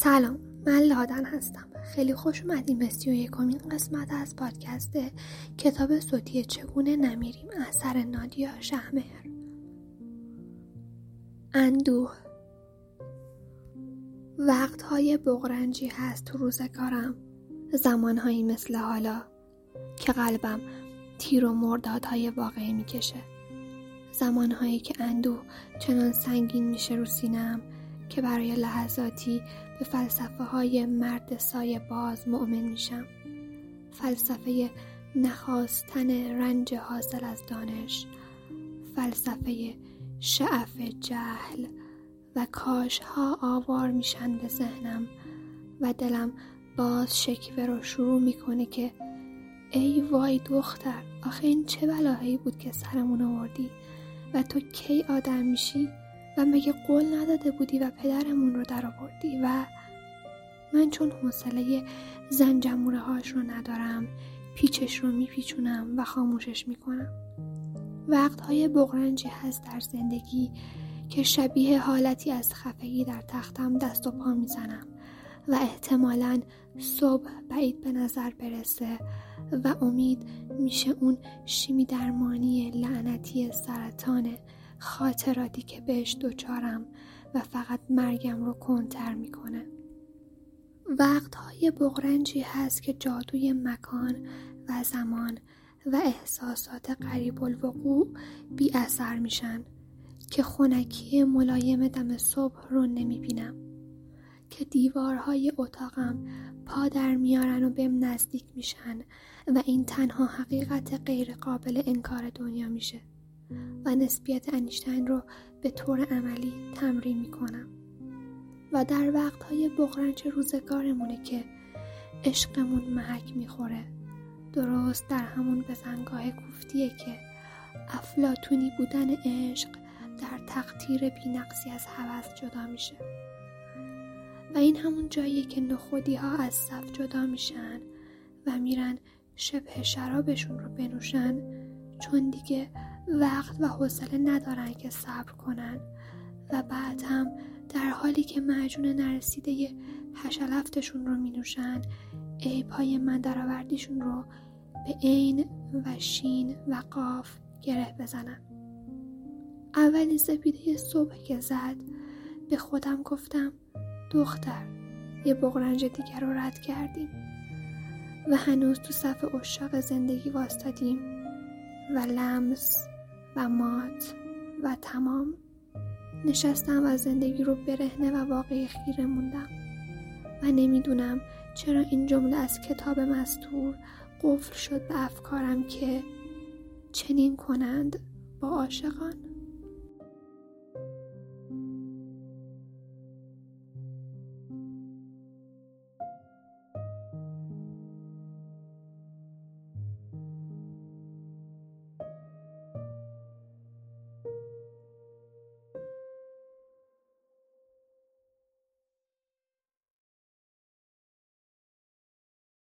سلام من لادن هستم. خیلی خوش اومدیم به سی و یکمین قسمت از پادکست کتاب صوتی چگونه نمیریم اثر نادیا شهمهر. اندوه. وقتهای بغرنجی هست تو روزگارم. زمانهایی مثل حالا که قلبم تیر و مردادهای واقعی می‌کشه. زمانهایی که اندوه چنان سنگین میشه رو سینم که برای لحظاتی به فلسفه های مرد سایه باز مؤمن میشم. فلسفه نخواستن رنج حاصل از دانش فلسفه شعف جهل و کاش ها آوار میشن به ذهنم و دلم باز شکوه رو شروع می‌کنه که ای وای دختر آخه این چه بلاهایی بود که سرمون آوردی و تو کی آدم میشی؟ و مگه قول نداده بودی و پدرمون رو در آوردی و من چون حوصله زنجموره هاش رو ندارم پیچش رو میپیچونم و خاموشش می‌کنم. وقتهای بغرنجی هست در زندگی که شبیه حالتی از خفگی در تختم دست و پا می‌زنم و احتمالا صبح بعید به نظر برسه و امید میشه اون شیمی درمانی لعنتی سرطان خاطراتی که بهش دوچارم و فقط مرگم رو کنتر می‌کنه. وقتهای بغرنجی هست که جادوی مکان و زمان و احساسات قریب الوقوع بی اثر میشن که خونکی ملایم دم صبح رو نمی‌بینم که دیوارهای اتاقم پا در میارن و بهم نزدیک میشن و این تنها حقیقت غیر قابل انکار دنیا میشه. و نسبیت انیشتین رو به طور عملی تمرین می‌کنم. و در وقتهای بغرنج روزگارمونه که عشقمون محک می‌خوره. درست در همون بزنگاه کوفتیه که افلاتونی بودن عشق در تقطیر بینقصی از حوض جدا میشه. و این همون جاییه که نخودی ها از صف جدا میشن و میرن شبه شرابشون رو بنوشن چون دیگه وقت و حوصله ندارن که صبر کنن. و بعد هم در حالی که معجون نرسیده هشلفتشون رو می نوشن عیبهای من درآوردیشون رو به عین و شین و قاف گره بزنن. اولین سپیده صبح که زد به خودم گفتم دختر یه بغرنج دیگر رو رد کردیم. و هنوز تو صف اشاق زندگی واستادیم. و لمس و مات و تمام. نشستم و زندگی رو برهنه و واقعی خیره موندم و نمی‌دونم چرا این جمله از کتاب مستور قفل شد به افکارم که چنین کنند با عاشقان.